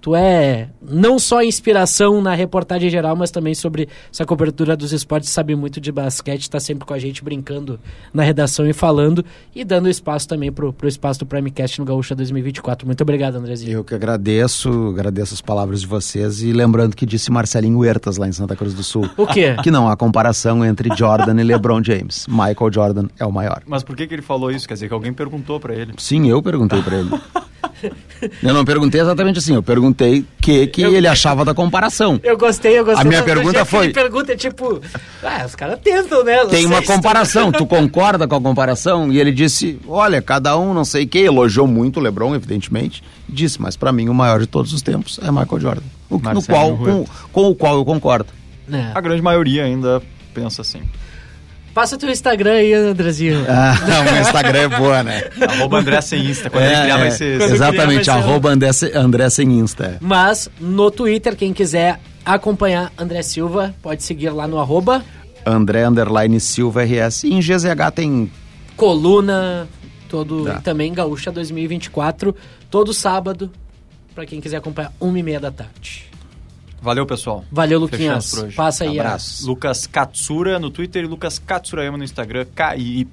Tu é não só inspiração na reportagem geral, mas também sobre essa cobertura dos esportes, sabe muito de basquete, está sempre com a gente brincando na redação e falando e dando espaço também pro, pro espaço do Primecast no Gaúcha 2024. Muito obrigado, Andrezinho. Eu que agradeço, agradeço as palavras de vocês e lembrando que disse Marcelinho Huertas lá em Santa Cruz do Sul. O quê? Que não há comparação entre Jordan e LeBron James. Michael Jordan é o maior. Mas por que, que ele falou isso? Quer dizer que alguém perguntou pra ele. Sim, eu perguntei pra ele. Eu não perguntei exatamente assim, eu perguntei o que, que Eu- ele achava da comparação. Eu gostei, eu gostei. A minha pergunta foi- Ele pergunta é tipo, ah, os caras tentam, né? Tem uma comparação, tu concorda com a comparação? E ele disse, olha, cada um não sei o que, elogiou muito o LeBron, evidentemente, disse, mas pra mim o maior de todos os tempos é Michael Jordan. O, que- no qual, com, com o qual eu concordo. É. A grande maioria ainda pensa assim. Passa teu Instagram aí, Andrezinho. Ah, o meu Instagram é boa, né? Arroba André sem Insta. Quando ele criar vai ser... Quando exatamente, criar vai ser arroba André, Se- André sem Insta. é. Mas no Twitter, quem quiser acompanhar André Silva, pode seguir lá no arroba André Underline Silva RS. E em GZH tem coluna, todo Tá. e também Gaúcha 2024, todo sábado, pra quem quiser acompanhar, uma e meia da tarde. Valeu, pessoal. Valeu, Luquinhas. Passa aí. a- Abraço. Lucas Katsura no Twitter e Lucas Katsurayama no Instagram, K-I-Y.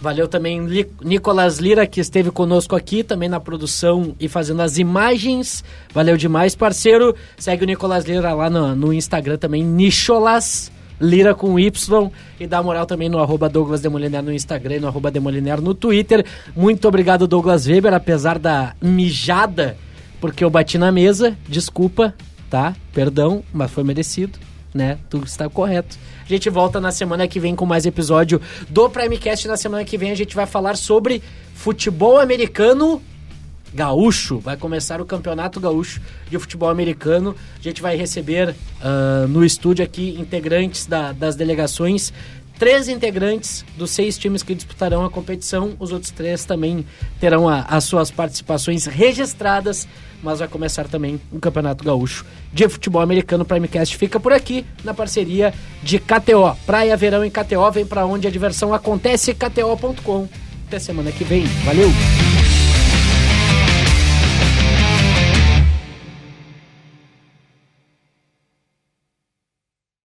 Valeu também Li- Nicolas Lira, que esteve conosco aqui, também na produção e fazendo as imagens. Valeu demais, parceiro. Segue o Nicolas Lira lá no, no Instagram também, Nicholas Lira com Y. E dá moral também no arroba Douglas Demoliner no Instagram e no arroba Demoliner no Twitter. Muito obrigado, Douglas Weber, apesar da mijada, porque eu bati na mesa. Desculpa, tá? Perdão, mas foi merecido. Né? Tudo está correto. A gente volta na semana que vem com mais episódio do Primecast. Na semana que vem a gente vai falar sobre futebol americano gaúcho. Vai começar o Campeonato Gaúcho de Futebol Americano. A gente vai receber ah, no estúdio aqui integrantes da- das delegações. Três integrantes dos seis times que disputarão a competição. Os outros três também terão a- as suas participações registradas. Mas vai começar também o Campeonato Gaúcho de Futebol Americano. Primecast fica por aqui na parceria de KTO. Praia Verão em KTO. Vem pra onde a diversão acontece. KTO.com. Até semana que vem. Valeu!